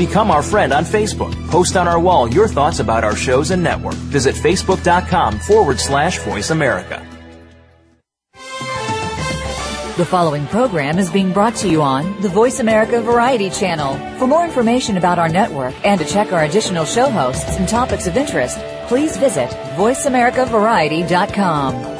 Become our friend on Facebook. Post on our wall your thoughts about our shows and network. Visit facebook.com forward slash voice America. The following program is being brought to you on the Voice America Variety Channel. For more information about our network and to check our additional show hosts and topics of interest, please visit VoiceAmericaVariety.com.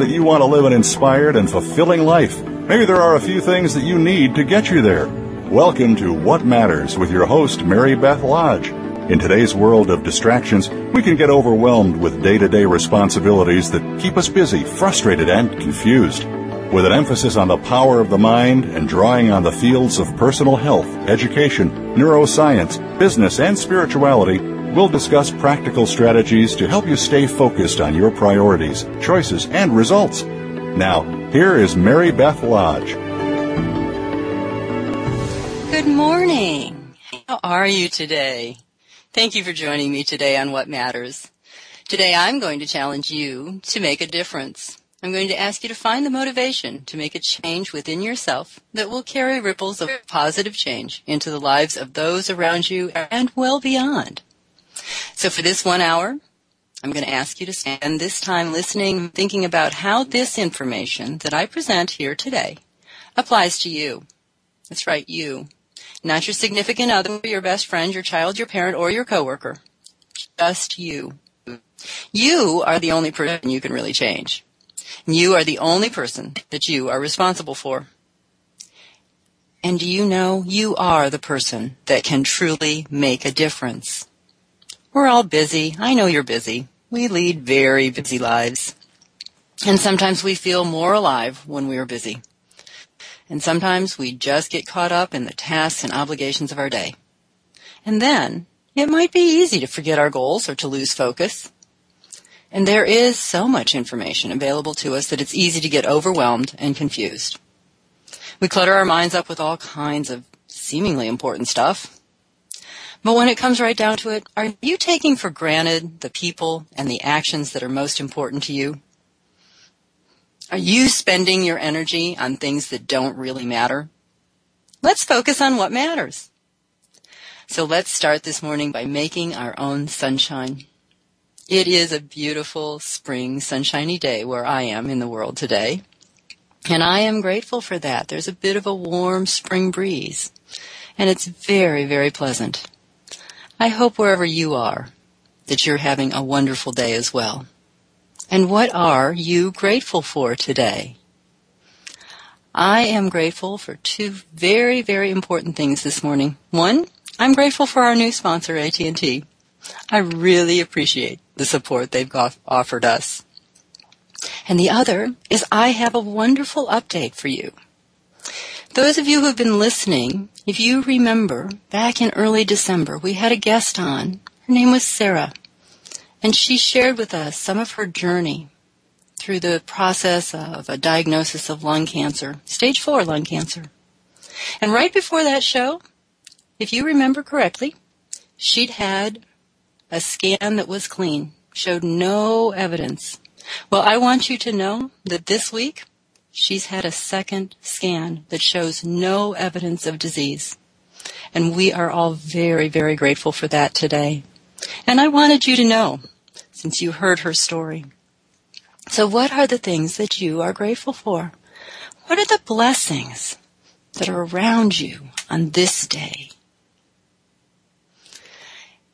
That you want to live an inspired and fulfilling life. Maybe there are a few things that you need to get you there. Welcome to What Matters with your host, Mary Beth Lodge. In today's world of distractions, we can get overwhelmed with day to day responsibilities that keep us busy, frustrated, and confused. With an emphasis on the power of the mind and drawing on the fields of personal health, education, neuroscience, business, and spirituality, we'll discuss practical strategies to help you stay focused on your priorities, choices, and results. Now, here is Mary Beth Lodge. Good morning. How are you today? Thank you for joining me today on What Matters. Today I'm going to challenge you to make a difference. I'm going to ask you to find the motivation to make a change within yourself that will carry ripples of positive change into the lives of those around you and well beyond. So for this one hour, I'm going to ask you to spend this time listening, thinking about how this information that I present here today applies to you. That's right, you. Not your significant other, your best friend, your child, your parent, or your coworker. Just you. You are the only person you can really change. You are the only person that you are responsible for. And do you know you are the person that can truly make a difference? We're all busy. I know you're busy. We lead very busy lives. And sometimes we feel more alive when we are busy. And sometimes we just get caught up in the tasks and obligations of our day. And then it might be easy to forget our goals or to lose focus. And there is so much information available to us that it's easy to get overwhelmed and confused. We clutter our minds up with all kinds of seemingly important stuff. But when it comes right down to it, are you taking for granted the people and the actions that are most important to you? Are you spending your energy on things that don't really matter? Let's focus on what matters. So let's start this morning by making our own sunshine. It is a beautiful spring sunshiny day where I am in the world today. And I am grateful for that. There's a bit of a warm spring breeze and it's very, very pleasant. I hope wherever you are that you're having a wonderful day as well. And what are you grateful for today? I am grateful for two very, very important things this morning. One, I'm grateful for our new sponsor, AT&T. I really appreciate the support they've offered us. And the other is I have a wonderful update for you. Those of you who have been listening, if you remember, back in early December, we had a guest on. Her name was Sarah. And she shared with us some of her journey through the process of a diagnosis of lung cancer, stage four lung cancer. And right before that show, if you remember correctly, she'd had a scan that was clean, showed no evidence. Well, I want you to know that this week she's had a second scan that shows no evidence of disease. And we are all very, very grateful for that today. And I wanted you to know, since you heard her story. So what are the things that you are grateful for? What are the blessings that are around you on this day?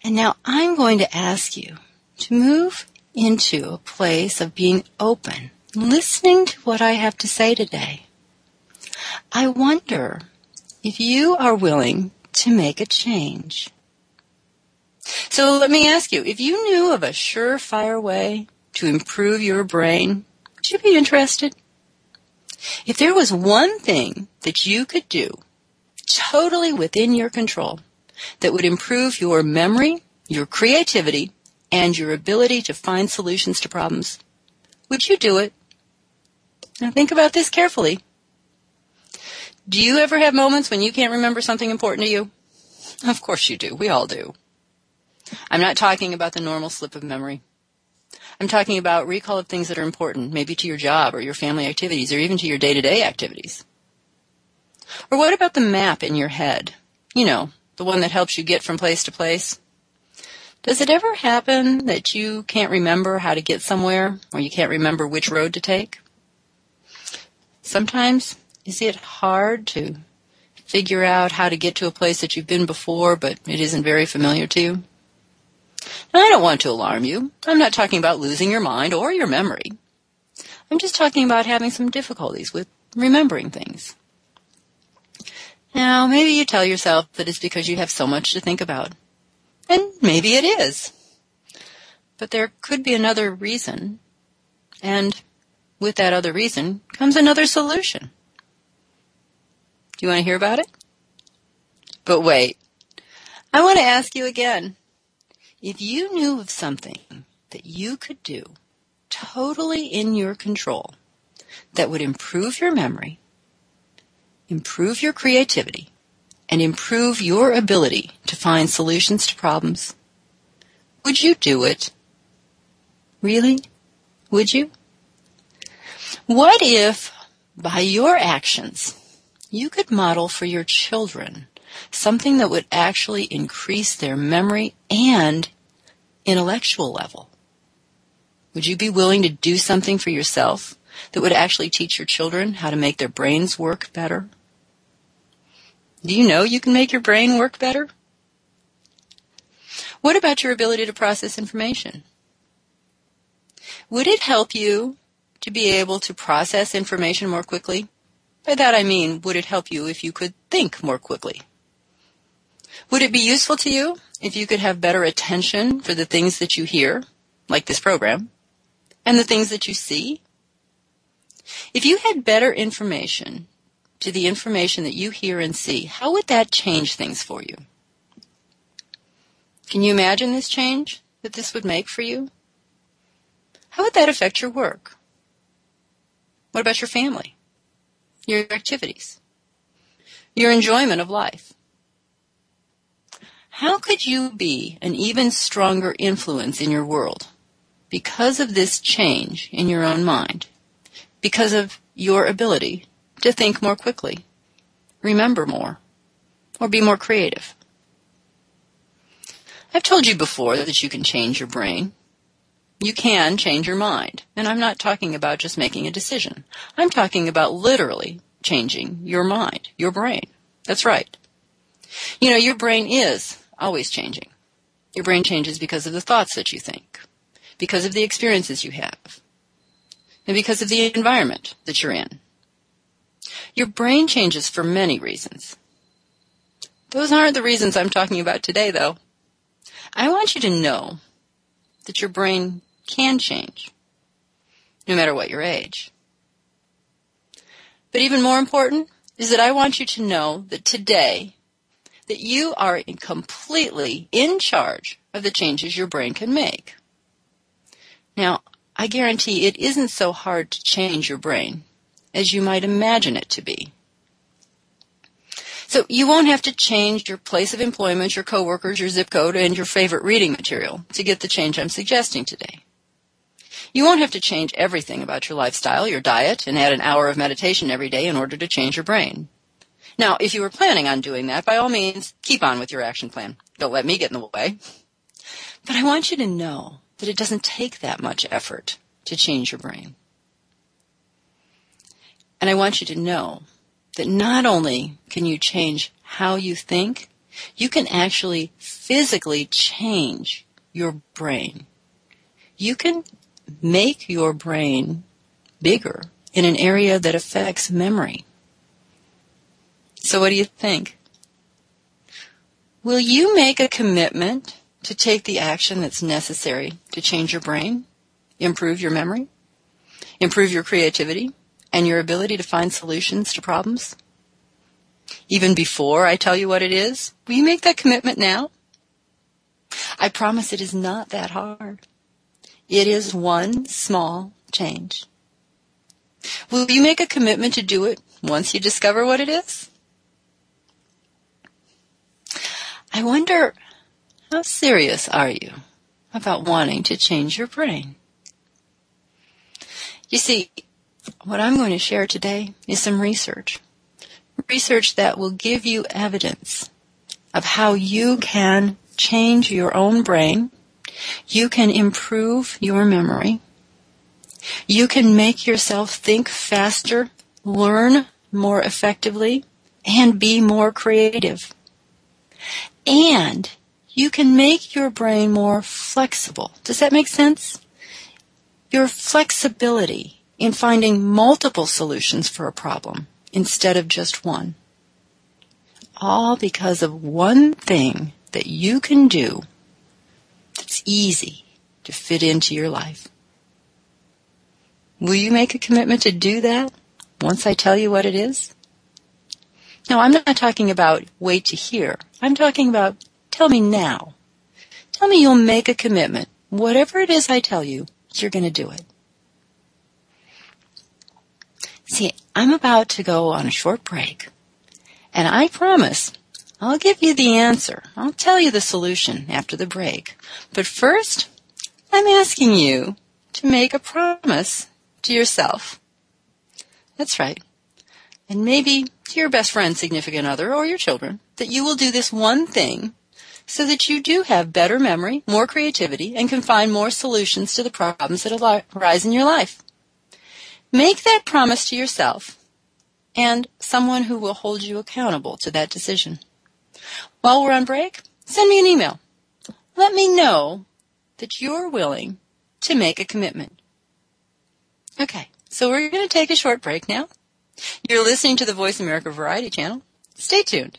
And now I'm going to ask you to move into a place of being open, listening to what I have to say today. I wonder if you are willing to make a change. So let me ask you, if you knew of a surefire way to improve your brain, would you be interested? If there was one thing that you could do totally within your control that would improve your memory, your creativity, and your ability to find solutions to problems, would you do it? Now think about this carefully. Do you ever have moments when you can't remember something important to you? Of course you do. We all do. I'm not talking about the normal slip of memory. I'm talking about recall of things that are important, maybe to your job or your family activities or even to your day-to-day activities. Or what about the map in your head? You know, the one that helps you get from place to place. Does it ever happen that you can't remember how to get somewhere or you can't remember which road to take? Sometimes is it hard to figure out how to get to a place that you've been before but it isn't very familiar to you? Now, I don't want to alarm you. I'm not talking about losing your mind or your memory. I'm just talking about having some difficulties with remembering things. Now, maybe you tell yourself that it's because you have so much to think about. And maybe it is. But there could be another reason. And with that other reason comes another solution. Do you want to hear about it? But wait. I want to ask you again. If you knew of something that you could do totally in your control that would improve your memory, improve your creativity, and improve your ability to find solutions to problems, would you do it? Really? Would you? What if, by your actions, you could model for your children something that would actually increase their memory and intellectual level? Would you be willing to do something for yourself that would actually teach your children how to make their brains work better? Do you know you can make your brain work better? What about your ability to process information? Would it help you to be able to process information more quickly? By that I mean, would it help you if you could think more quickly? Would it be useful to you if you could have better attention for the things that you hear, like this program, and the things that you see? If you had better information to the information that you hear and see, how would that change things for you? Can you imagine this change that this would make for you? How would that affect your work? What about your family? your activities, your enjoyment of life. How could you be an even stronger influence in your world because of this change in your own mind? Because of your ability to think more quickly, remember more, or be more creative? I've told you before that you can change your brain. You can change your mind. And I'm not talking about just making a decision. I'm talking about literally changing your mind, your brain. That's right. You know, your brain is always changing. Your brain changes because of the thoughts that you think, because of the experiences you have, and because of the environment that you're in. Your brain changes for many reasons. Those aren't the reasons I'm talking about today, though. I want you to know that your brain can change, no matter what your age. But even more important is that I want you to know that today, that you are completely in charge of the changes your brain can make. Now, I guarantee it isn't so hard to change your brain as you might imagine it to be. So you won't have to change your place of employment, your coworkers, your zip code, and your favorite reading material to get the change I'm suggesting today. You won't have to change everything about your lifestyle, your diet, and add an hour of meditation every day in order to change your brain. Now, if you were planning on doing that, by all means, keep on with your action plan. Don't let me get in the way. But I want you to know that it doesn't take that much effort to change your brain. And I want you to know that not only can you change how you think, you can actually physically change your brain. You can make your brain bigger in an area that affects memory. So what do you think? Will you make a commitment to take the action that's necessary to change your brain, improve your memory, improve your creativity, and your ability to find solutions to problems? Even before I tell you what it is, will you make that commitment now? I promise it is not that hard. It is one small change. Will you make a commitment to do it once you discover what it is? I wonder, how serious are you about wanting to change your brain? You see, what I'm going to share today is some research. Research that will give you evidence of how you can change your own brain. You can improve your memory. You can make yourself think faster, learn more effectively, and be more creative. And you can make your brain more flexible. Does that make sense? Your flexibility in finding multiple solutions for a problem instead of just one. All because of one thing that you can do easy to fit into your life. Will you make a commitment to do that once I tell you what it is? No, I'm not talking about wait to hear. I'm talking about tell me now. Tell me you'll make a commitment. Whatever it is I tell you, you're going to do it. See, I'm about to go on a short break. And I promise I'll give you the answer. I'll tell you the solution after the break. But first, I'm asking you to make a promise to yourself. That's right. And maybe to your best friend, significant other, or your children, that you will do this one thing so that you do have better memory, more creativity, and can find more solutions to the problems that arise in your life. Make that promise to yourself and someone who will hold you accountable to that decision. While we're on break, send me an email. Let me know that you're willing to make a commitment. Okay, so we're going to take a short break now. You're listening to the Voice America Variety Channel. Stay tuned.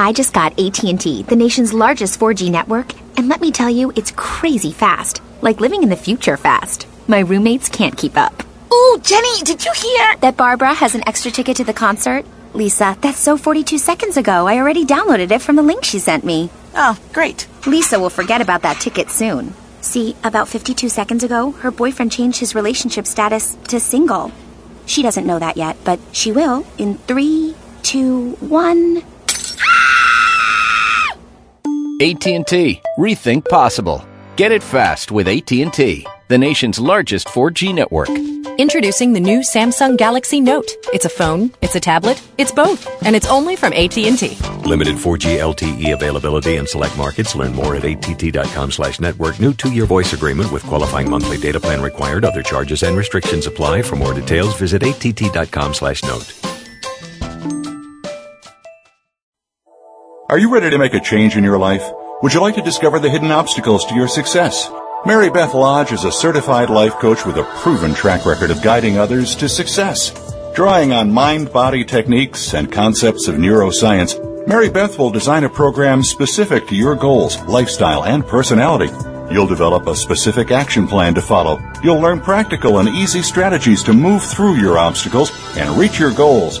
I just got AT&T, the nation's largest 4G network, and let me tell you, it's crazy fast. Like living in the future fast. My roommates can't keep up. Ooh, Jenny, did you hear? That Barbara has an extra ticket to the concert? Lisa, that's so 42 seconds ago. I already downloaded it from the link she sent me. Oh, great. Lisa will forget about that ticket soon. See, about 52 seconds ago, her boyfriend changed his relationship status to single. She doesn't know that yet, but she will in three, two, one. AT&T. Rethink possible. Get it fast with AT&T, the nation's largest 4G network. Introducing the new Samsung Galaxy Note. It's a phone, it's a tablet, it's both, and it's only from AT&T. Limited 4G LTE availability in select markets. Learn more at att.com slash network. New two-year voice agreement with qualifying monthly data plan required. Other charges and restrictions apply. For more details, visit att.com slash note. Are you ready to make a change in your life? Would you like to discover the hidden obstacles to your success? Mary Beth Lodge is a certified life coach with a proven track record of guiding others to success. Drawing on mind body techniques and concepts of neuroscience, Mary Beth will design a program specific to your goals, lifestyle, and personality. You'll develop a specific action plan to follow. You'll learn practical and easy strategies to move through your obstacles and reach your goals.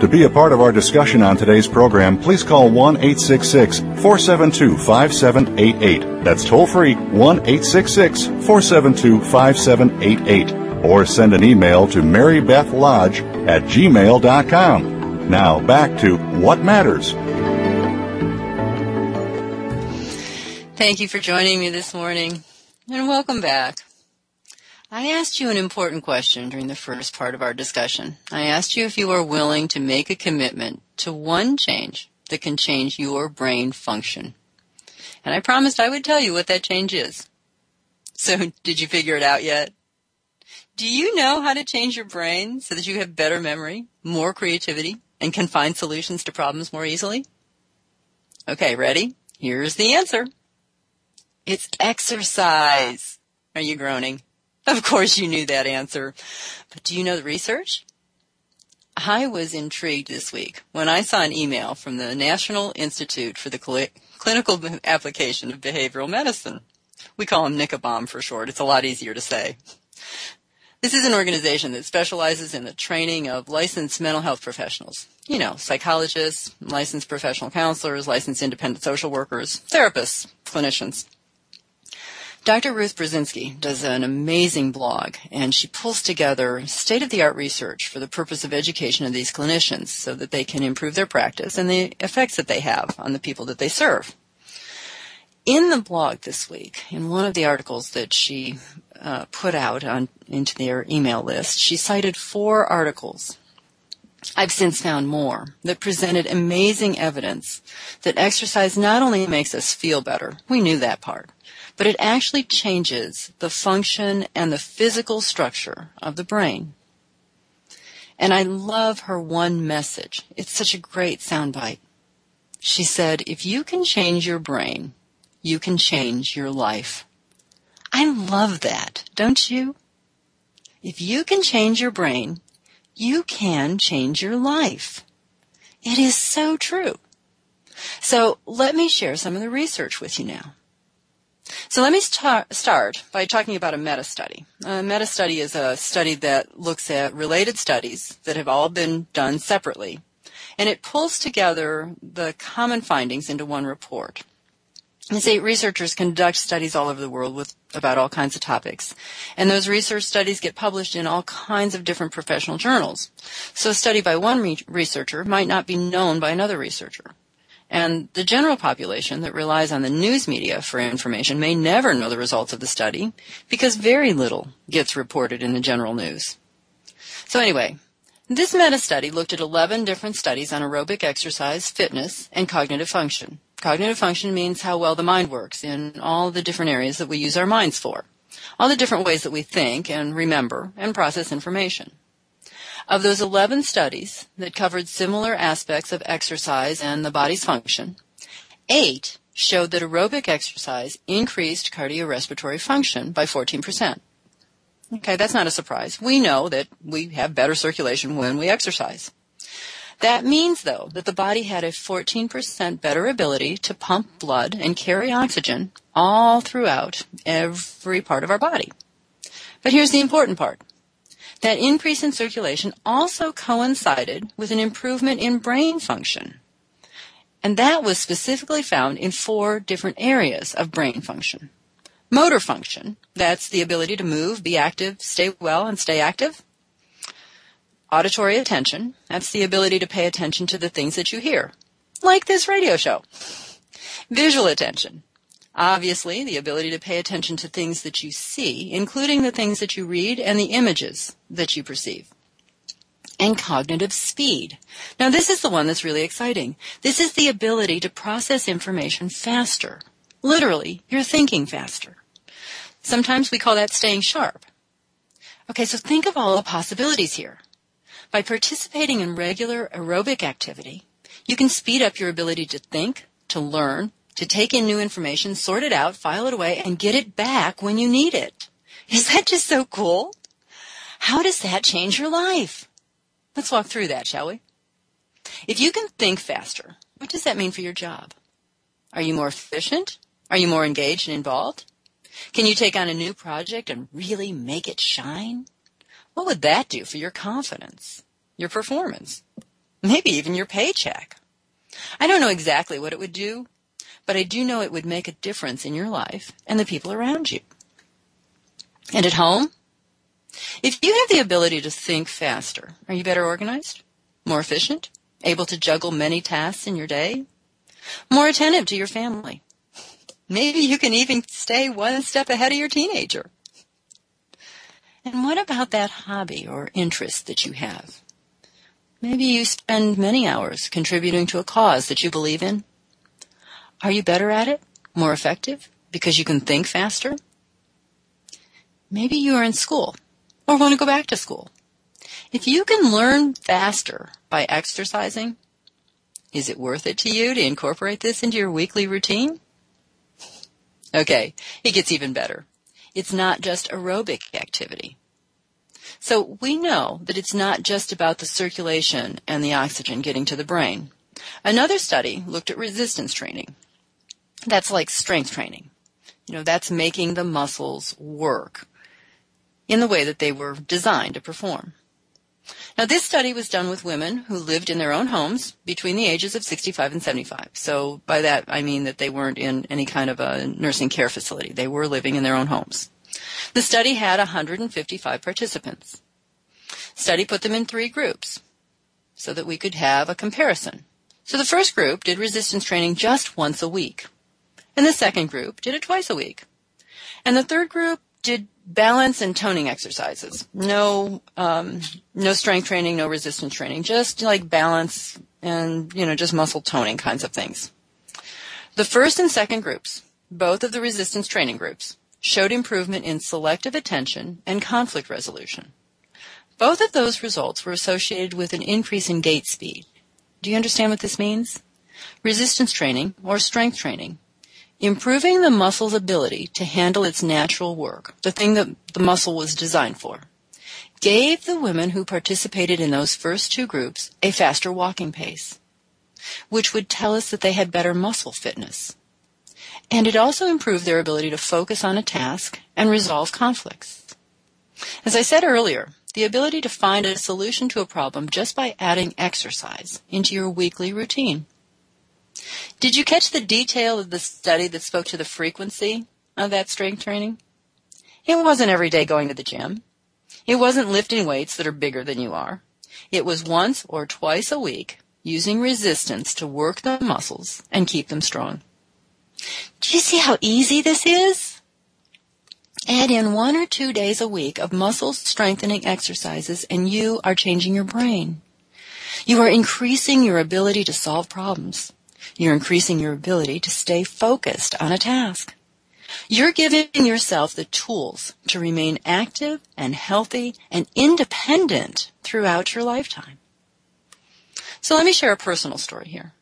To be a part of our discussion on today's program, please call 1 866 472 5788. That's toll free 1 866 472 5788. Or send an email to marybethlodge at gmail.com. Now back to What Matters. Thank you for joining me this morning and welcome back. I asked you an important question during the first part of our discussion. I asked you if you are willing to make a commitment to one change that can change your brain function. And I promised I would tell you what that change is. So did you figure it out yet? Do you know how to change your brain so that you have better memory, more creativity, and can find solutions to problems more easily? Okay, ready? Here's the answer. It's exercise. Are you groaning? Of course you knew that answer. But do you know the research? I was intrigued this week when I saw an email from the National Institute for the Cl- Clinical Application of Behavioral Medicine. We call them NICABOM for short. It's a lot easier to say. This is an organization that specializes in the training of licensed mental health professionals. You know, psychologists, licensed professional counselors, licensed independent social workers, therapists, clinicians. Dr. Ruth Buczynski does an amazing blog, and she pulls together state of the art research for the purpose of education of these clinicians so that they can improve their practice and the effects that they have on the people that they serve. In the blog this week, in one of the articles that she uh, put out on into their email list, she cited four articles I've since found more that presented amazing evidence that exercise not only makes us feel better, we knew that part, but it actually changes the function and the physical structure of the brain. And I love her one message. It's such a great soundbite. She said, if you can change your brain, you can change your life. I love that, don't you? If you can change your brain, you can change your life. It is so true. So let me share some of the research with you now. So let me start by talking about a meta-study. A meta-study is a study that looks at related studies that have all been done separately, and it pulls together the common findings into one report. These eight researchers conduct studies all over the world with about all kinds of topics. And those research studies get published in all kinds of different professional journals. So a study by one re- researcher might not be known by another researcher. And the general population that relies on the news media for information may never know the results of the study because very little gets reported in the general news. So anyway, this meta-study looked at 11 different studies on aerobic exercise, fitness, and cognitive function. Cognitive function means how well the mind works in all the different areas that we use our minds for. All the different ways that we think and remember and process information. Of those 11 studies that covered similar aspects of exercise and the body's function, eight showed that aerobic exercise increased cardiorespiratory function by 14%. Okay, that's not a surprise. We know that we have better circulation when we exercise. That means, though, that the body had a 14% better ability to pump blood and carry oxygen all throughout every part of our body. But here's the important part. That increase in circulation also coincided with an improvement in brain function. And that was specifically found in four different areas of brain function. Motor function, that's the ability to move, be active, stay well, and stay active. Auditory attention, that's the ability to pay attention to the things that you hear, like this radio show. Visual attention, Obviously, the ability to pay attention to things that you see, including the things that you read and the images that you perceive. And cognitive speed. Now this is the one that's really exciting. This is the ability to process information faster. Literally, you're thinking faster. Sometimes we call that staying sharp. Okay, so think of all the possibilities here. By participating in regular aerobic activity, you can speed up your ability to think, to learn, to take in new information, sort it out, file it away, and get it back when you need it. Is that just so cool? How does that change your life? Let's walk through that, shall we? If you can think faster, what does that mean for your job? Are you more efficient? Are you more engaged and involved? Can you take on a new project and really make it shine? What would that do for your confidence, your performance, maybe even your paycheck? I don't know exactly what it would do, but I do know it would make a difference in your life and the people around you. And at home? If you have the ability to think faster, are you better organized? More efficient? Able to juggle many tasks in your day? More attentive to your family? Maybe you can even stay one step ahead of your teenager. And what about that hobby or interest that you have? Maybe you spend many hours contributing to a cause that you believe in. Are you better at it? More effective? Because you can think faster? Maybe you are in school or want to go back to school. If you can learn faster by exercising, is it worth it to you to incorporate this into your weekly routine? Okay, it gets even better. It's not just aerobic activity. So we know that it's not just about the circulation and the oxygen getting to the brain. Another study looked at resistance training. That's like strength training. You know, that's making the muscles work in the way that they were designed to perform. Now, this study was done with women who lived in their own homes between the ages of 65 and 75. So by that, I mean that they weren't in any kind of a nursing care facility. They were living in their own homes. The study had 155 participants. Study put them in three groups so that we could have a comparison. So the first group did resistance training just once a week. And the second group did it twice a week. And the third group did balance and toning exercises. No, um, no strength training, no resistance training, just like balance and, you know, just muscle toning kinds of things. The first and second groups, both of the resistance training groups, showed improvement in selective attention and conflict resolution. Both of those results were associated with an increase in gait speed. Do you understand what this means? Resistance training or strength training improving the muscle's ability to handle its natural work, the thing that the muscle was designed for, gave the women who participated in those first two groups a faster walking pace, which would tell us that they had better muscle fitness. And it also improved their ability to focus on a task and resolve conflicts. As I said earlier, the ability to find a solution to a problem just by adding exercise into your weekly routine did you catch the detail of the study that spoke to the frequency of that strength training? It wasn't every day going to the gym. It wasn't lifting weights that are bigger than you are. It was once or twice a week using resistance to work the muscles and keep them strong. Do you see how easy this is? Add in one or two days a week of muscle strengthening exercises and you are changing your brain. You are increasing your ability to solve problems. You're increasing your ability to stay focused on a task. You're giving yourself the tools to remain active and healthy and independent throughout your lifetime. So let me share a personal story here.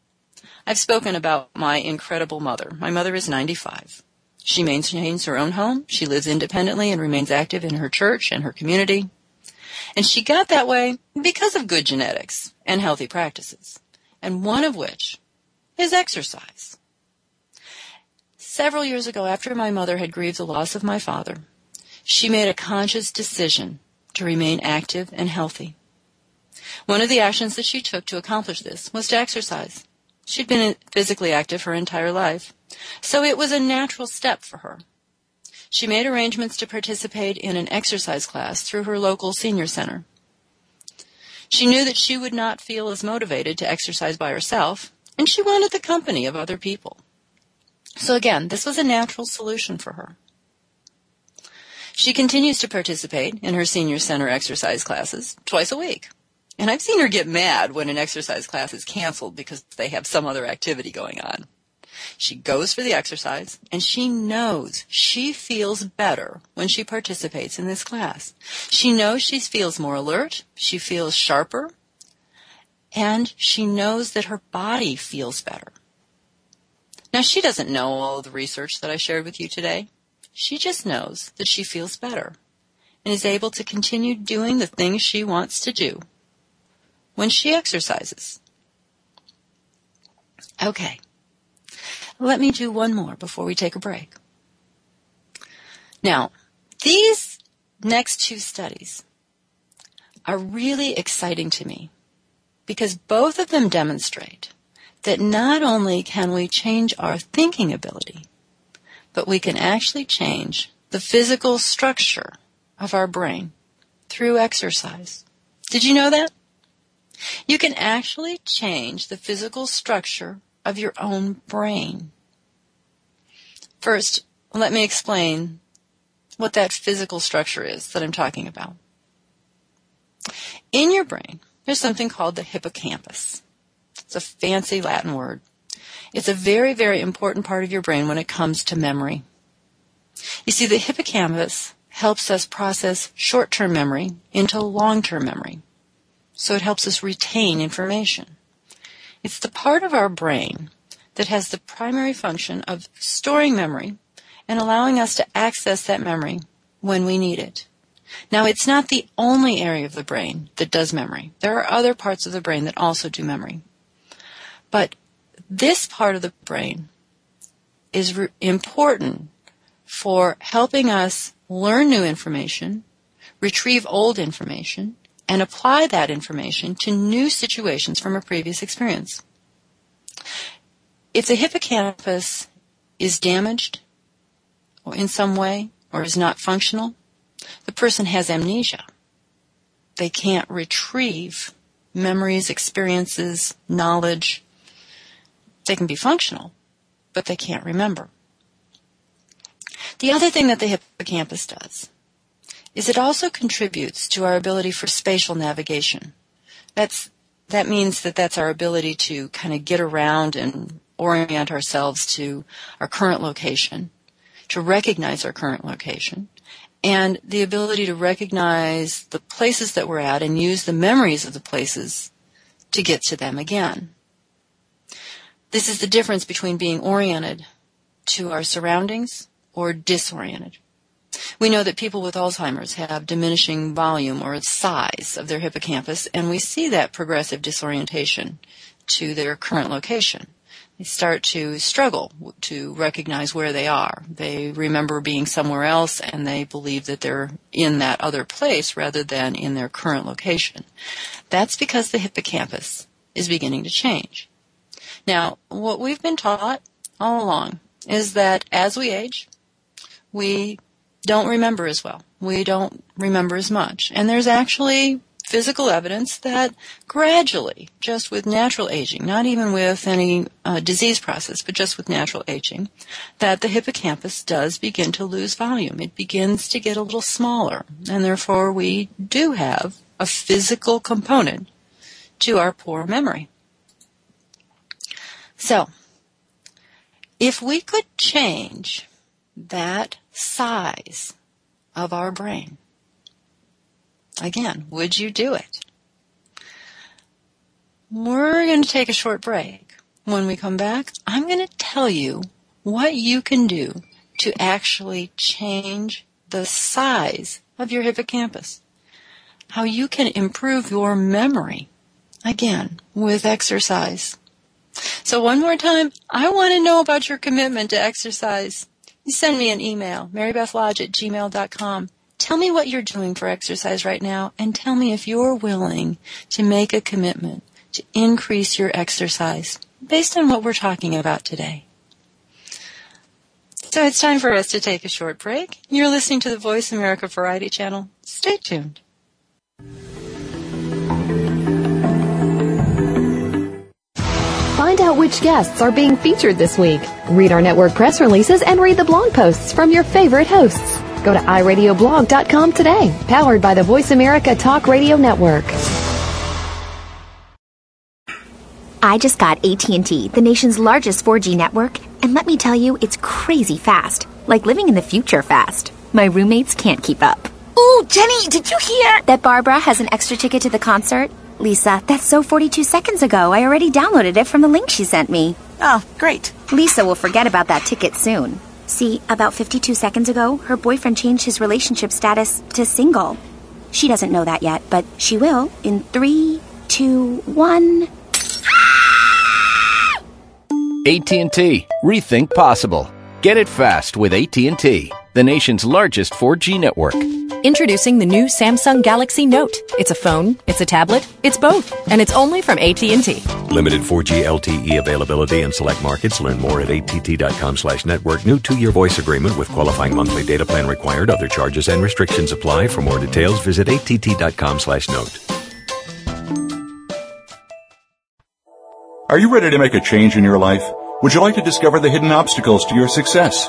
I've spoken about my incredible mother. My mother is 95. She maintains her own home. She lives independently and remains active in her church and her community. And she got that way because of good genetics and healthy practices. And one of which is exercise. Several years ago, after my mother had grieved the loss of my father, she made a conscious decision to remain active and healthy. One of the actions that she took to accomplish this was to exercise. She'd been physically active her entire life, so it was a natural step for her. She made arrangements to participate in an exercise class through her local senior center. She knew that she would not feel as motivated to exercise by herself and she wanted the company of other people. So again, this was a natural solution for her. She continues to participate in her senior center exercise classes twice a week. And I've seen her get mad when an exercise class is canceled because they have some other activity going on. She goes for the exercise and she knows she feels better when she participates in this class. She knows she feels more alert, she feels sharper, and she knows that her body feels better. Now she doesn't know all the research that I shared with you today. She just knows that she feels better and is able to continue doing the things she wants to do when she exercises. Okay. Let me do one more before we take a break. Now, these next two studies are really exciting to me because both of them demonstrate that not only can we change our thinking ability, but we can actually change the physical structure of our brain through exercise. Did you know that? You can actually change the physical structure of your own brain. First, let me explain what that physical structure is that I'm talking about. In your brain, there's something called the hippocampus. It's a fancy Latin word. It's a very, very important part of your brain when it comes to memory. You see, the hippocampus helps us process short-term memory into long-term memory. So it helps us retain information. It's the part of our brain that has the primary function of storing memory and allowing us to access that memory when we need it. Now, it's not the only area of the brain that does memory. There are other parts of the brain that also do memory. But this part of the brain is re- important for helping us learn new information, retrieve old information, and apply that information to new situations from a previous experience. If the hippocampus is damaged or in some way or is not functional, the person has amnesia. They can't retrieve memories, experiences, knowledge. They can be functional, but they can't remember. The other thing that the hippocampus does is it also contributes to our ability for spatial navigation. That's, that means that that's our ability to kind of get around and orient ourselves to our current location, to recognize our current location, and the ability to recognize the places that we're at and use the memories of the places to get to them again. This is the difference between being oriented to our surroundings or disoriented. We know that people with Alzheimer's have diminishing volume or size of their hippocampus, and we see that progressive disorientation to their current location. Start to struggle to recognize where they are. They remember being somewhere else and they believe that they're in that other place rather than in their current location. That's because the hippocampus is beginning to change. Now, what we've been taught all along is that as we age, we don't remember as well. We don't remember as much. And there's actually physical evidence that gradually, just with natural aging, not even with any uh, disease process, but just with natural aging, that the hippocampus does begin to lose volume. It begins to get a little smaller. And therefore we do have a physical component to our poor memory. So, if we could change that size of our brain. Again, would you do it? We're going to take a short break. When we come back, I'm going to tell you what you can do to actually change the size of your hippocampus. How you can improve your memory, again, with exercise. So one more time, I want to know about your commitment to exercise you send me an email, marybethlodge at gmail.com. Tell me what you're doing for exercise right now and tell me if you're willing to make a commitment to increase your exercise based on what we're talking about today. So it's time for us to take a short break. You're listening to the Voice America Variety Channel. Stay tuned. Find out which guests are being featured this week. Read our network press releases and read the blog posts from your favorite hosts. Go to iradioblog.com today, powered by the Voice America Talk Radio Network. I just got AT&T, the nation's largest 4G network, and let me tell you, it's crazy fast. Like living in the future fast. My roommates can't keep up. Ooh, Jenny, did you hear? That Barbara has an extra ticket to the concert? Lisa, that's so 42 seconds ago. I already downloaded it from the link she sent me. Oh, great. Lisa will forget about that ticket soon. See, about 52 seconds ago, her boyfriend changed his relationship status to single. She doesn't know that yet, but she will in three, two, one. AT&T. Rethink possible. Get it fast with AT&T, the nation's largest 4G network. Introducing the new Samsung Galaxy Note. It's a phone, it's a tablet, it's both, and it's only from AT&T. Limited 4G LTE availability in select markets. Learn more at att.com slash network. New two-year voice agreement with qualifying monthly data plan required. Other charges and restrictions apply. For more details, visit att.com slash note. Are you ready to make a change in your life? Would you like to discover the hidden obstacles to your success?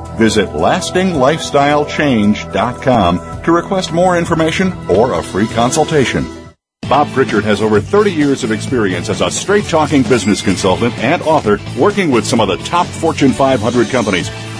Visit lastinglifestylechange.com to request more information or a free consultation. Bob Pritchard has over 30 years of experience as a straight talking business consultant and author working with some of the top Fortune 500 companies.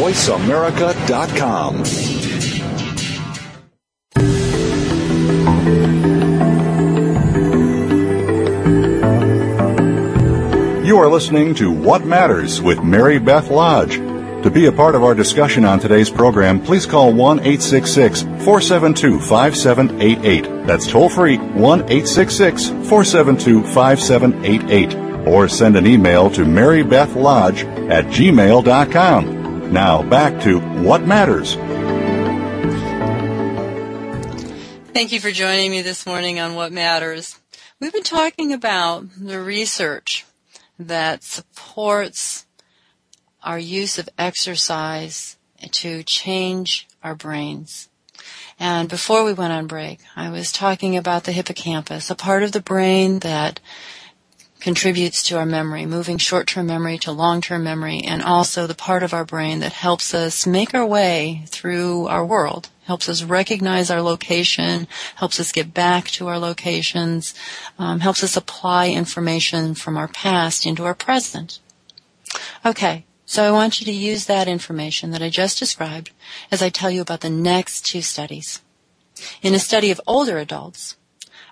VoiceAmerica.com. You are listening to What Matters with Mary Beth Lodge. To be a part of our discussion on today's program, please call 1 866 472 5788. That's toll free 1 866 472 5788. Or send an email to marybethlodge at gmail.com. Now back to What Matters. Thank you for joining me this morning on What Matters. We've been talking about the research that supports our use of exercise to change our brains. And before we went on break, I was talking about the hippocampus, a part of the brain that contributes to our memory, moving short-term memory to long-term memory, and also the part of our brain that helps us make our way through our world, helps us recognize our location, helps us get back to our locations, um, helps us apply information from our past into our present. Okay, so I want you to use that information that I just described as I tell you about the next two studies. In a study of older adults,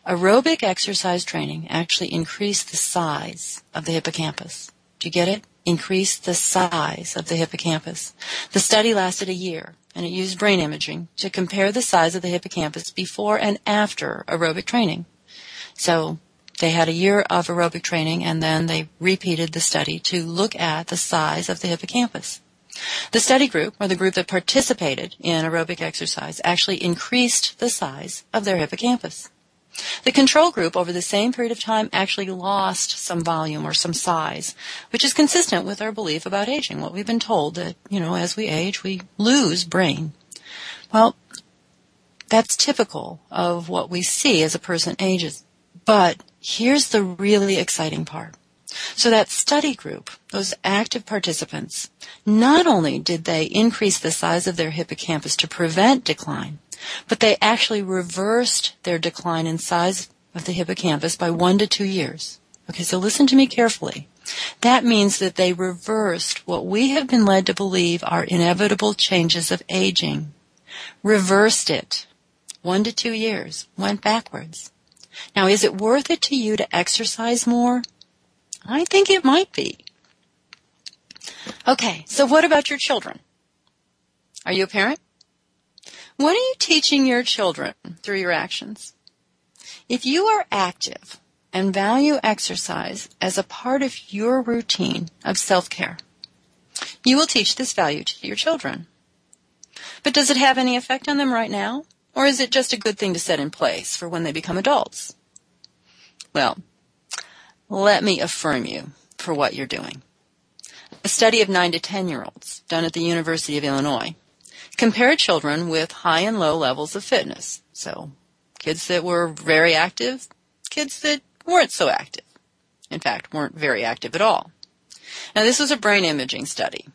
Aerobic exercise training actually increased the size of the hippocampus. Do you get it? Increased the size of the hippocampus. The study lasted a year and it used brain imaging to compare the size of the hippocampus before and after aerobic training. So they had a year of aerobic training and then they repeated the study to look at the size of the hippocampus. The study group, or the group that participated in aerobic exercise, actually increased the size of their hippocampus. The control group over the same period of time actually lost some volume or some size, which is consistent with our belief about aging. What we've been told that, you know, as we age, we lose brain. Well, that's typical of what we see as a person ages. But here's the really exciting part. So that study group, those active participants, not only did they increase the size of their hippocampus to prevent decline, but they actually reversed their decline in size of the hippocampus by one to two years. Okay, so listen to me carefully. That means that they reversed what we have been led to believe are inevitable changes of aging. Reversed it. One to two years. Went backwards. Now, is it worth it to you to exercise more? I think it might be. Okay, so what about your children? Are you a parent? What are you teaching your children through your actions? If you are active and value exercise as a part of your routine of self-care, you will teach this value to your children. But does it have any effect on them right now? Or is it just a good thing to set in place for when they become adults? Well, let me affirm you for what you're doing. A study of 9 to 10 year olds done at the University of Illinois compared children with high and low levels of fitness. So kids that were very active, kids that weren't so active. In fact, weren't very active at all. Now this was a brain imaging study,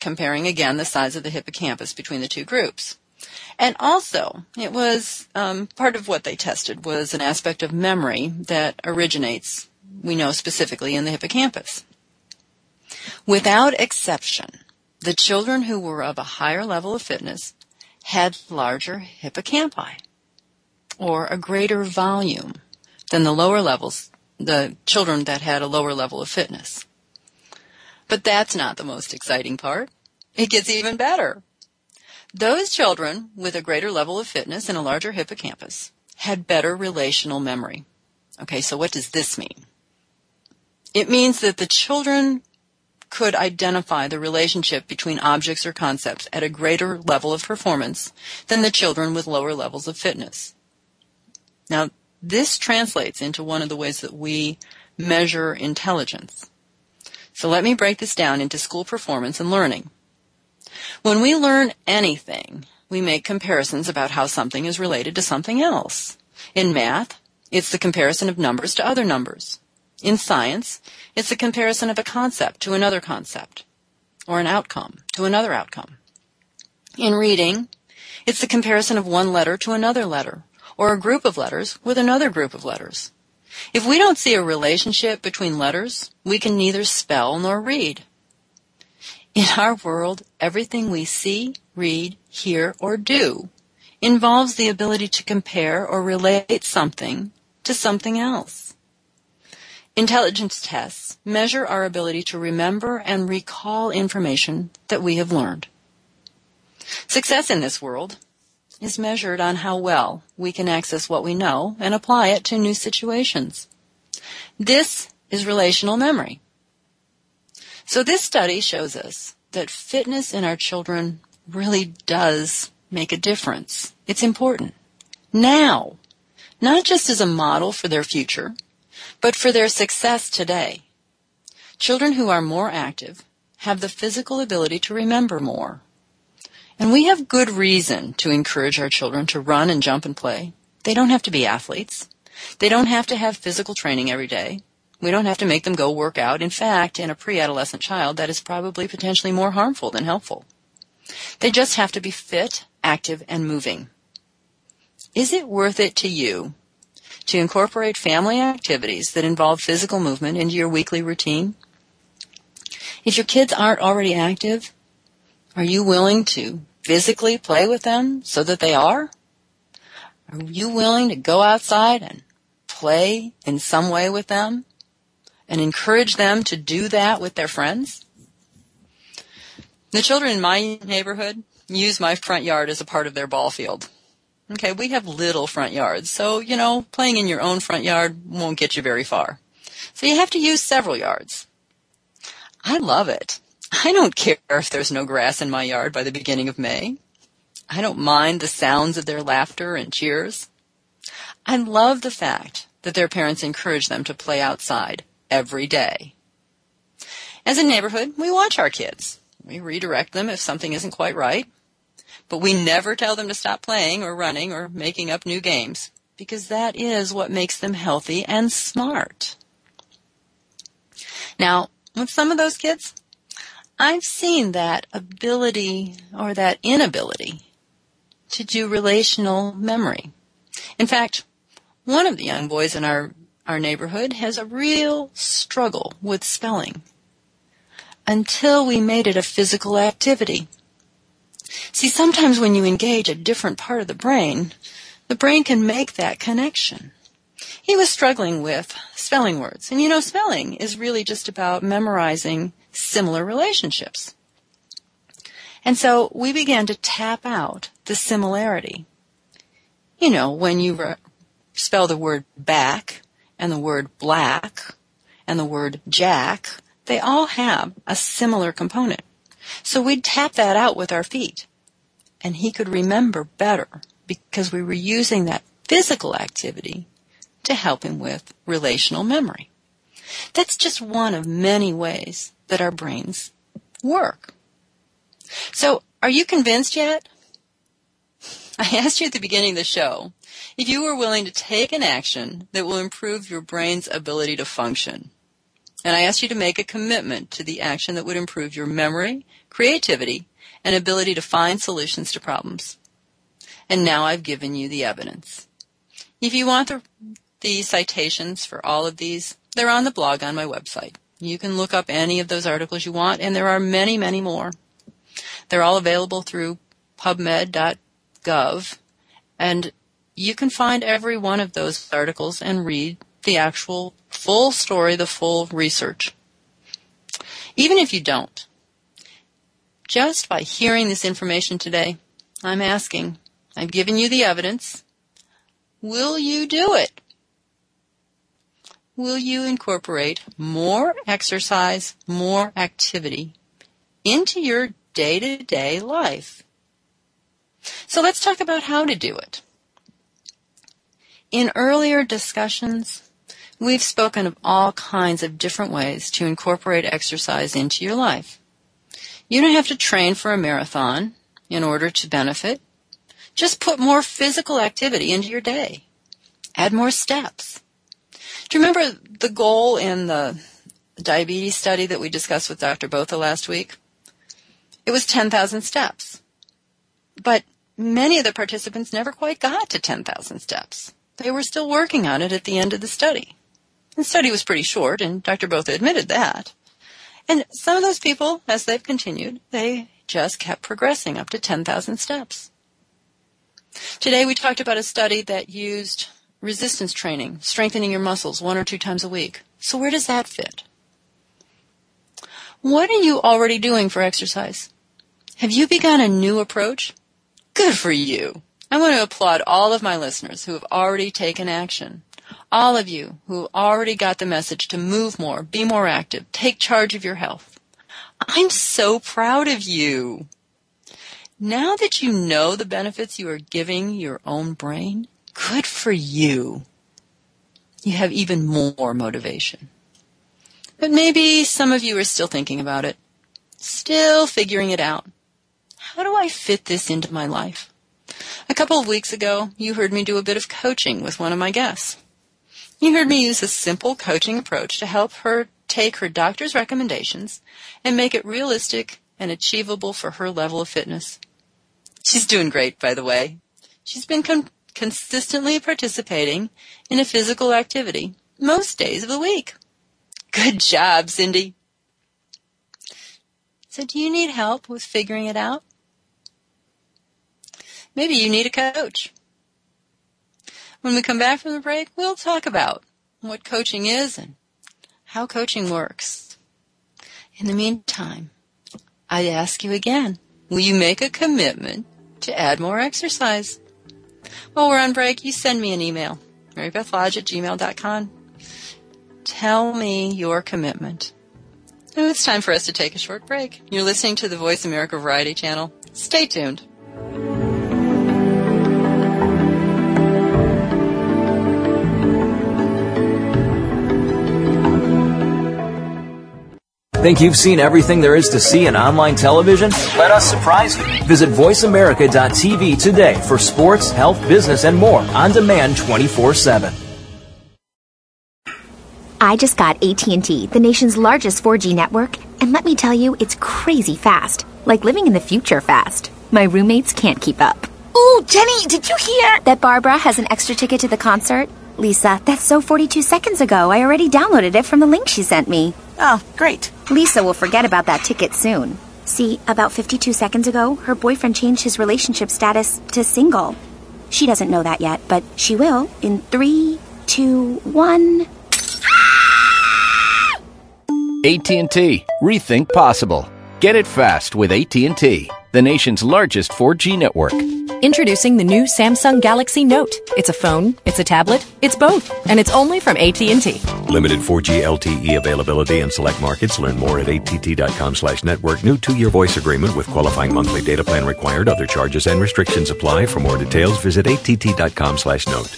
comparing again the size of the hippocampus between the two groups. And also, it was um, part of what they tested was an aspect of memory that originates, we know specifically, in the hippocampus. Without exception, the children who were of a higher level of fitness had larger hippocampi, or a greater volume than the lower levels, the children that had a lower level of fitness. But that's not the most exciting part. It gets even better. Those children with a greater level of fitness and a larger hippocampus had better relational memory. Okay, so what does this mean? It means that the children could identify the relationship between objects or concepts at a greater level of performance than the children with lower levels of fitness. Now, this translates into one of the ways that we measure intelligence. So let me break this down into school performance and learning. When we learn anything, we make comparisons about how something is related to something else. In math, it's the comparison of numbers to other numbers. In science, it's the comparison of a concept to another concept, or an outcome to another outcome. In reading, it's the comparison of one letter to another letter, or a group of letters with another group of letters. If we don't see a relationship between letters, we can neither spell nor read. In our world, everything we see, read, hear, or do involves the ability to compare or relate something to something else. Intelligence tests measure our ability to remember and recall information that we have learned. Success in this world is measured on how well we can access what we know and apply it to new situations. This is relational memory. So this study shows us that fitness in our children really does make a difference. It's important. Now, not just as a model for their future, but for their success today. Children who are more active have the physical ability to remember more. And we have good reason to encourage our children to run and jump and play. They don't have to be athletes. They don't have to have physical training every day. We don't have to make them go work out. In fact, in a pre-adolescent child, that is probably potentially more harmful than helpful. They just have to be fit, active, and moving. Is it worth it to you to incorporate family activities that involve physical movement into your weekly routine? If your kids aren't already active, are you willing to physically play with them so that they are? Are you willing to go outside and play in some way with them and encourage them to do that with their friends? The children in my neighborhood use my front yard as a part of their ball field. Okay, we have little front yards, so, you know, playing in your own front yard won't get you very far. So you have to use several yards. I love it. I don't care if there's no grass in my yard by the beginning of May. I don't mind the sounds of their laughter and cheers. I love the fact that their parents encourage them to play outside every day. As a neighborhood, we watch our kids. We redirect them if something isn't quite right. But we never tell them to stop playing or running or making up new games because that is what makes them healthy and smart. Now, with some of those kids, I've seen that ability or that inability to do relational memory. In fact, One of the young boys in our, our neighborhood has a real struggle with spelling until we made it a physical activity. See, sometimes when you engage a different part of the brain, the brain can make that connection. He was struggling with spelling words. And you know, spelling is really just about memorizing similar relationships. And so we began to tap out the similarity. You know, when you re- spell the word back and the word black and the word jack, they all have a similar component. So we'd tap that out with our feet. And he could remember better because we were using that physical activity to help him with relational memory. That's just one of many ways that our brains work. So, are you convinced yet? I asked you at the beginning of the show if you were willing to take an action that will improve your brain's ability to function. And I ask you to make a commitment to the action that would improve your memory, creativity, and ability to find solutions to problems. And now I've given you the evidence. If you want the, the citations for all of these, they're on the blog on my website. You can look up any of those articles you want, and there are many, many more. They're all available through pubmed.gov, and you can find every one of those articles and read the actual full story, the full research. Even if you don't, just by hearing this information today, I'm asking, I've given you the evidence. Will you do it? Will you incorporate more exercise, more activity into your day to day life? So let's talk about how to do it. In earlier discussions, we've spoken of all kinds of different ways to incorporate exercise into your life. You don't have to train for a marathon in order to benefit. Just put more physical activity into your day. Add more steps. Do you remember the goal in the diabetes study that we discussed with Dr. Botha last week? It was 10,000 steps. But many of the participants never quite got to 10,000 steps. They were still working on it at the end of the study. The study was pretty short, and Dr. Botha admitted that. And some of those people, as they've continued, they just kept progressing up to 10,000 steps. Today we talked about a study that used resistance training, strengthening your muscles one or two times a week. So where does that fit? What are you already doing for exercise? Have you begun a new approach? Good for you. I want to applaud all of my listeners who have already taken action all of you who already got the message to move more, be more active, take charge of your health. I'm so proud of you. Now that you know the benefits you are giving your own brain, good for you. You have even more motivation. But maybe some of you are still thinking about it, still figuring it out. How do I fit this into my life? A couple of weeks ago, you heard me do a bit of coaching with one of my guests. You heard me use a simple coaching approach to help her take her doctor's recommendations and make it realistic and achievable for her level of fitness. She's doing great, by the way. She's been con- consistently participating in a physical activity most days of the week. Good job, Cindy. So do you need help with figuring it out? Maybe you need a coach. When we come back from the break, we'll talk about what coaching is and how coaching works. In the meantime, I ask you again, will you make a commitment to add more exercise? While we're on break, you send me an email, marybethlodge at gmail.com. Tell me your commitment. It's time for us to take a short break. You're listening to the Voice America Variety Channel. Stay tuned. Think you've seen everything there is to see in online television? Let us surprise you. Visit VoiceAmerica.tv today for sports, health, business, and more on demand 24 7. I just got AT&T, the nation's largest 4G network, and let me tell you, it's crazy fast. Like living in the future fast. My roommates can't keep up. Ooh, Jenny, did you hear? That Barbara has an extra ticket to the concert? Lisa, that's so 42 seconds ago. I already downloaded it from the link she sent me. Oh, great. Lisa will forget about that ticket soon. See, about 52 seconds ago, her boyfriend changed his relationship status to single. She doesn't know that yet, but she will in three, two, one. AT&T. Rethink possible. Get it fast with AT&T, the nation's largest 4G network. Introducing the new Samsung Galaxy Note. It's a phone, it's a tablet, it's both, and it's only from AT&T. Limited 4G LTE availability in select markets. Learn more at att.com slash network. New two-year voice agreement with qualifying monthly data plan required. Other charges and restrictions apply. For more details, visit att.com slash note.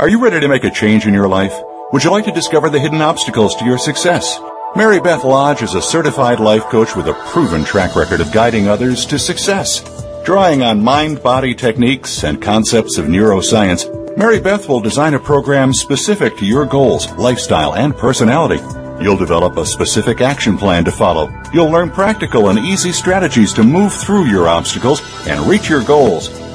Are you ready to make a change in your life? Would you like to discover the hidden obstacles to your success? Mary Beth Lodge is a certified life coach with a proven track record of guiding others to success. Drawing on mind body techniques and concepts of neuroscience, Mary Beth will design a program specific to your goals, lifestyle, and personality. You'll develop a specific action plan to follow. You'll learn practical and easy strategies to move through your obstacles and reach your goals.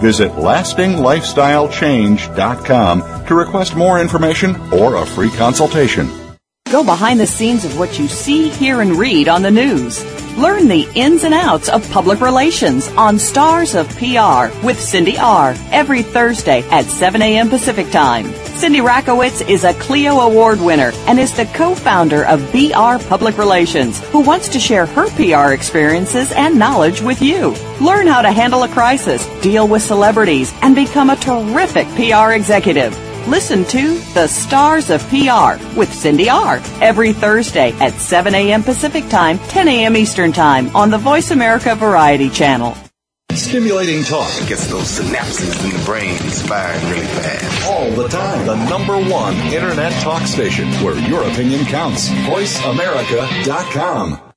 Visit lastinglifestylechange.com to request more information or a free consultation. Go behind the scenes of what you see, hear, and read on the news. Learn the ins and outs of public relations on Stars of PR with Cindy R. every Thursday at 7 a.m. Pacific Time. Cindy Rakowitz is a Clio Award winner and is the co-founder of BR Public Relations, who wants to share her PR experiences and knowledge with you. Learn how to handle a crisis, deal with celebrities, and become a terrific PR executive. Listen to The Stars of PR with Cindy R. every Thursday at 7 a.m. Pacific Time, 10 a.m. Eastern Time on the Voice America Variety Channel. Stimulating talk. Gets those synapses in the brain firing really fast. All the time. The number one internet talk station where your opinion counts. VoiceAmerica.com.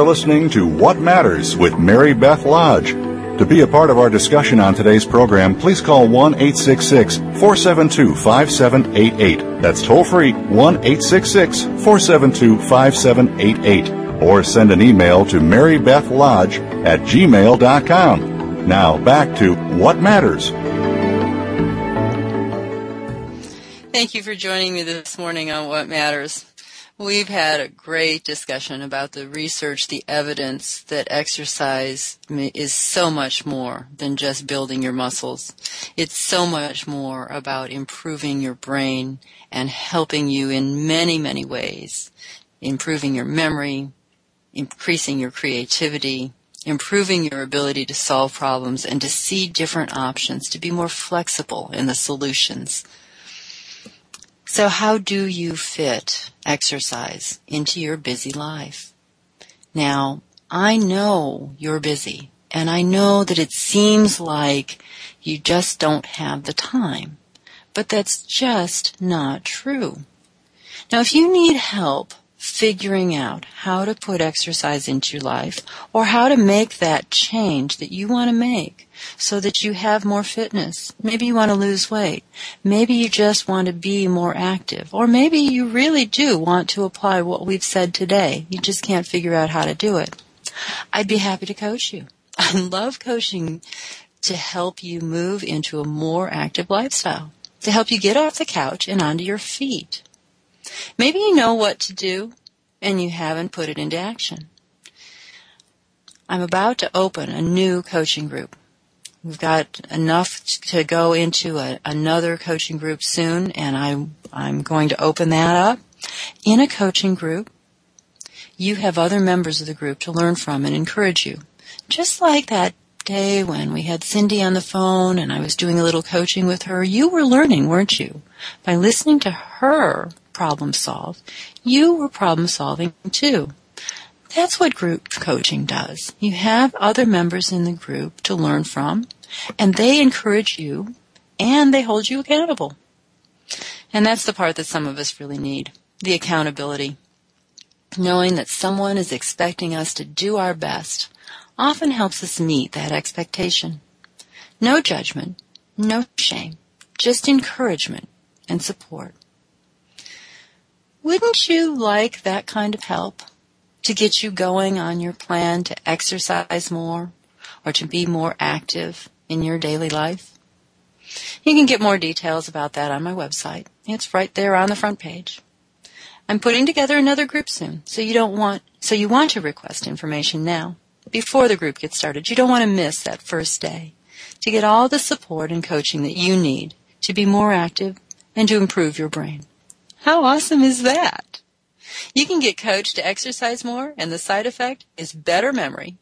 are listening to What Matters with Mary Beth Lodge. To be a part of our discussion on today's program, please call 1 866 472 5788. That's toll free 1 866 472 5788. Or send an email to marybethlodge at gmail.com. Now back to What Matters. Thank you for joining me this morning on What Matters. We've had a great discussion about the research, the evidence that exercise is so much more than just building your muscles. It's so much more about improving your brain and helping you in many, many ways. Improving your memory, increasing your creativity, improving your ability to solve problems and to see different options, to be more flexible in the solutions. So how do you fit exercise into your busy life? Now, I know you're busy and I know that it seems like you just don't have the time, but that's just not true. Now, if you need help figuring out how to put exercise into your life or how to make that change that you want to make so that you have more fitness. Maybe you want to lose weight. Maybe you just want to be more active. Or maybe you really do want to apply what we've said today. You just can't figure out how to do it. I'd be happy to coach you. I love coaching to help you move into a more active lifestyle, to help you get off the couch and onto your feet. Maybe you know what to do and you haven't put it into action. I'm about to open a new coaching group. We've got enough to go into a, another coaching group soon and I, I'm going to open that up. In a coaching group, you have other members of the group to learn from and encourage you. Just like that day when we had Cindy on the phone and I was doing a little coaching with her, you were learning, weren't you? By listening to her problem solve, you were problem solving too. That's what group coaching does. You have other members in the group to learn from, and they encourage you and they hold you accountable. And that's the part that some of us really need the accountability. Knowing that someone is expecting us to do our best often helps us meet that expectation. No judgment, no shame, just encouragement and support. Wouldn't you like that kind of help to get you going on your plan to exercise more or to be more active in your daily life? You can get more details about that on my website. It's right there on the front page. I'm putting together another group soon, so you don't want so you want to request information now before the group gets started. You don't want to miss that first day to get all the support and coaching that you need to be more active and to improve your brain. How awesome is that? You can get coached to exercise more and the side effect is better memory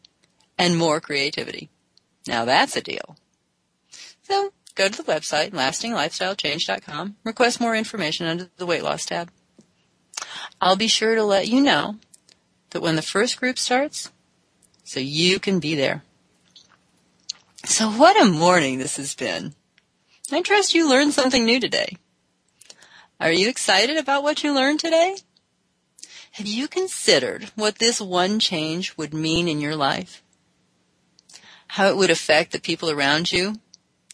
and more creativity. Now that's a deal. So go to the website, lastinglifestylechange.com, request more information under the weight loss tab. I'll be sure to let you know that when the first group starts, so you can be there. So what a morning this has been. I trust you learned something new today. Are you excited about what you learned today? Have you considered what this one change would mean in your life? How it would affect the people around you,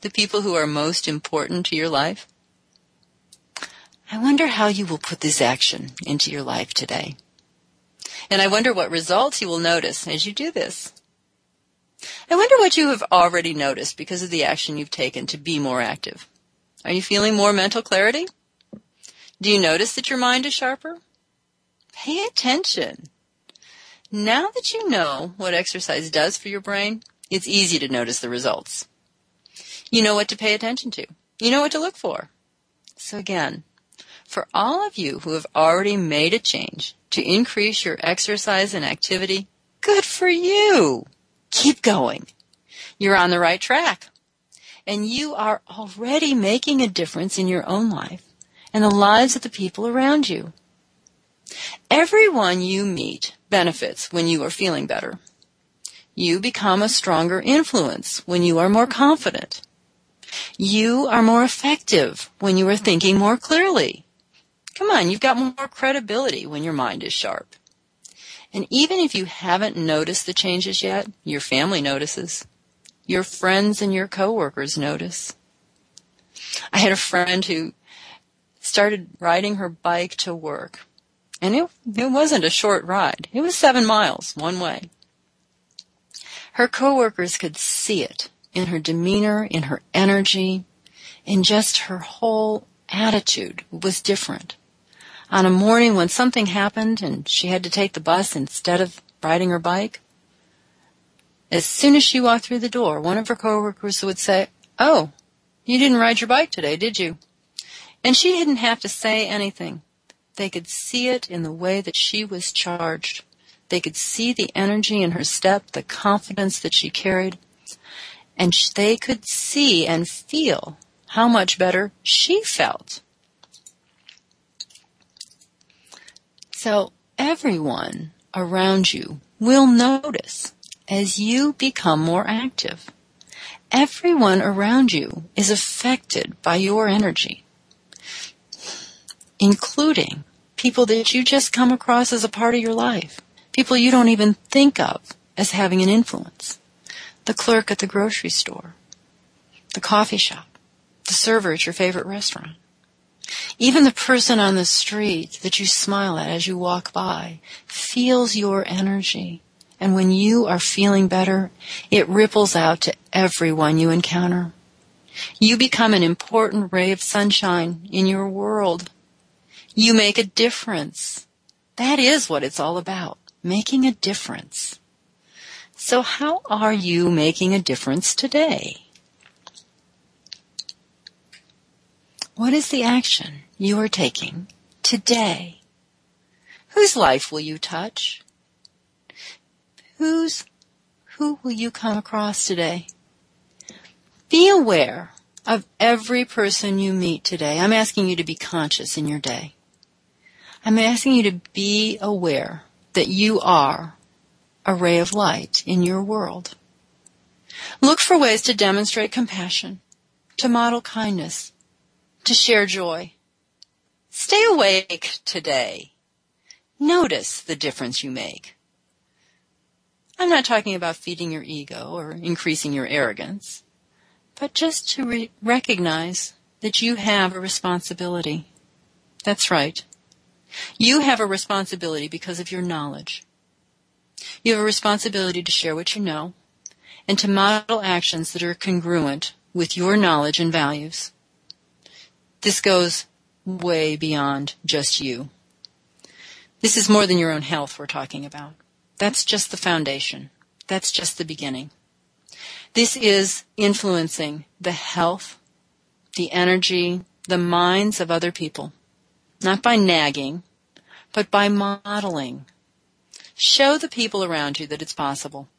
the people who are most important to your life? I wonder how you will put this action into your life today. And I wonder what results you will notice as you do this. I wonder what you have already noticed because of the action you've taken to be more active. Are you feeling more mental clarity? Do you notice that your mind is sharper? Pay attention. Now that you know what exercise does for your brain, it's easy to notice the results. You know what to pay attention to. You know what to look for. So again, for all of you who have already made a change to increase your exercise and activity, good for you. Keep going. You're on the right track. And you are already making a difference in your own life and the lives of the people around you. Everyone you meet benefits when you are feeling better. You become a stronger influence when you are more confident. You are more effective when you are thinking more clearly. Come on, you've got more credibility when your mind is sharp. And even if you haven't noticed the changes yet, your family notices. Your friends and your coworkers notice. I had a friend who started riding her bike to work. And it, it wasn't a short ride. It was seven miles one way. Her coworkers could see it in her demeanor, in her energy, in just her whole attitude was different. On a morning when something happened and she had to take the bus instead of riding her bike, as soon as she walked through the door, one of her coworkers would say, Oh, you didn't ride your bike today, did you? And she didn't have to say anything. They could see it in the way that she was charged. They could see the energy in her step, the confidence that she carried. And they could see and feel how much better she felt. So everyone around you will notice as you become more active. Everyone around you is affected by your energy including people that you just come across as a part of your life, people you don't even think of as having an influence. The clerk at the grocery store, the coffee shop, the server at your favorite restaurant. Even the person on the street that you smile at as you walk by feels your energy. And when you are feeling better, it ripples out to everyone you encounter. You become an important ray of sunshine in your world you make a difference. That is what it's all about. Making a difference. So how are you making a difference today? What is the action you are taking today? Whose life will you touch? Whose, who will you come across today? Be aware of every person you meet today. I'm asking you to be conscious in your day. I'm asking you to be aware that you are a ray of light in your world. Look for ways to demonstrate compassion, to model kindness, to share joy. Stay awake today. Notice the difference you make. I'm not talking about feeding your ego or increasing your arrogance, but just to re- recognize that you have a responsibility. That's right. You have a responsibility because of your knowledge. You have a responsibility to share what you know and to model actions that are congruent with your knowledge and values. This goes way beyond just you. This is more than your own health we're talking about. That's just the foundation. That's just the beginning. This is influencing the health, the energy, the minds of other people. Not by nagging, but by modeling. Show the people around you that it's possible.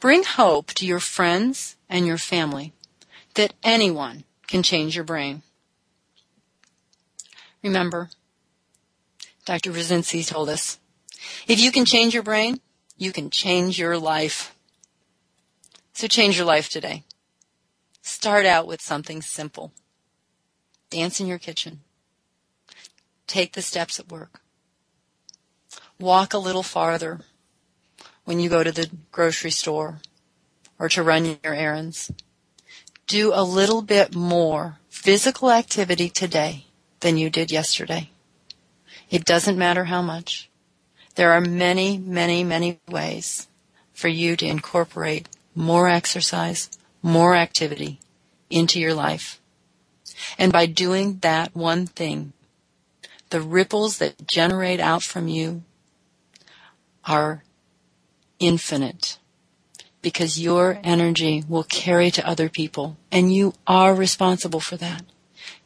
Bring hope to your friends and your family that anyone can change your brain. Remember, Dr. Buczynski told us, if you can change your brain, you can change your life. So change your life today. Start out with something simple. Dance in your kitchen. Take the steps at work. Walk a little farther when you go to the grocery store or to run your errands. Do a little bit more physical activity today than you did yesterday. It doesn't matter how much. There are many, many, many ways for you to incorporate more exercise, more activity into your life. And by doing that one thing, the ripples that generate out from you are infinite because your energy will carry to other people and you are responsible for that.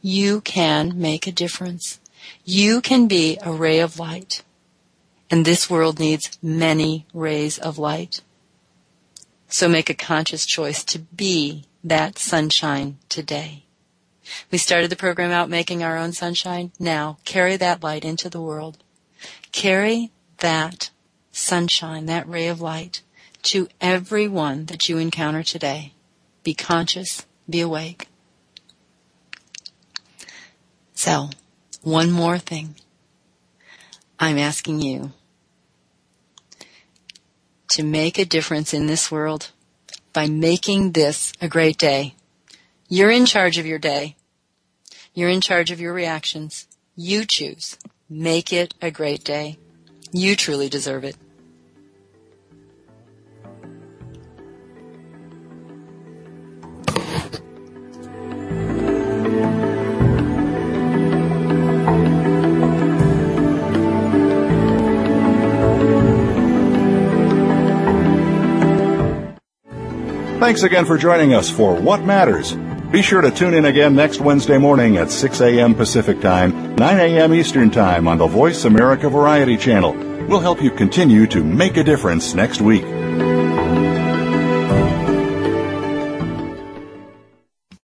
You can make a difference. You can be a ray of light. And this world needs many rays of light. So make a conscious choice to be that sunshine today. We started the program out making our own sunshine. Now carry that light into the world. Carry that sunshine, that ray of light, to everyone that you encounter today. Be conscious, be awake. So, one more thing. I'm asking you to make a difference in this world by making this a great day. You're in charge of your day. You're in charge of your reactions. You choose. Make it a great day. You truly deserve it. Thanks again for joining us for What Matters. Be sure to tune in again next Wednesday morning at 6 a.m. Pacific Time, 9 a.m. Eastern Time on the Voice America Variety Channel. We'll help you continue to make a difference next week.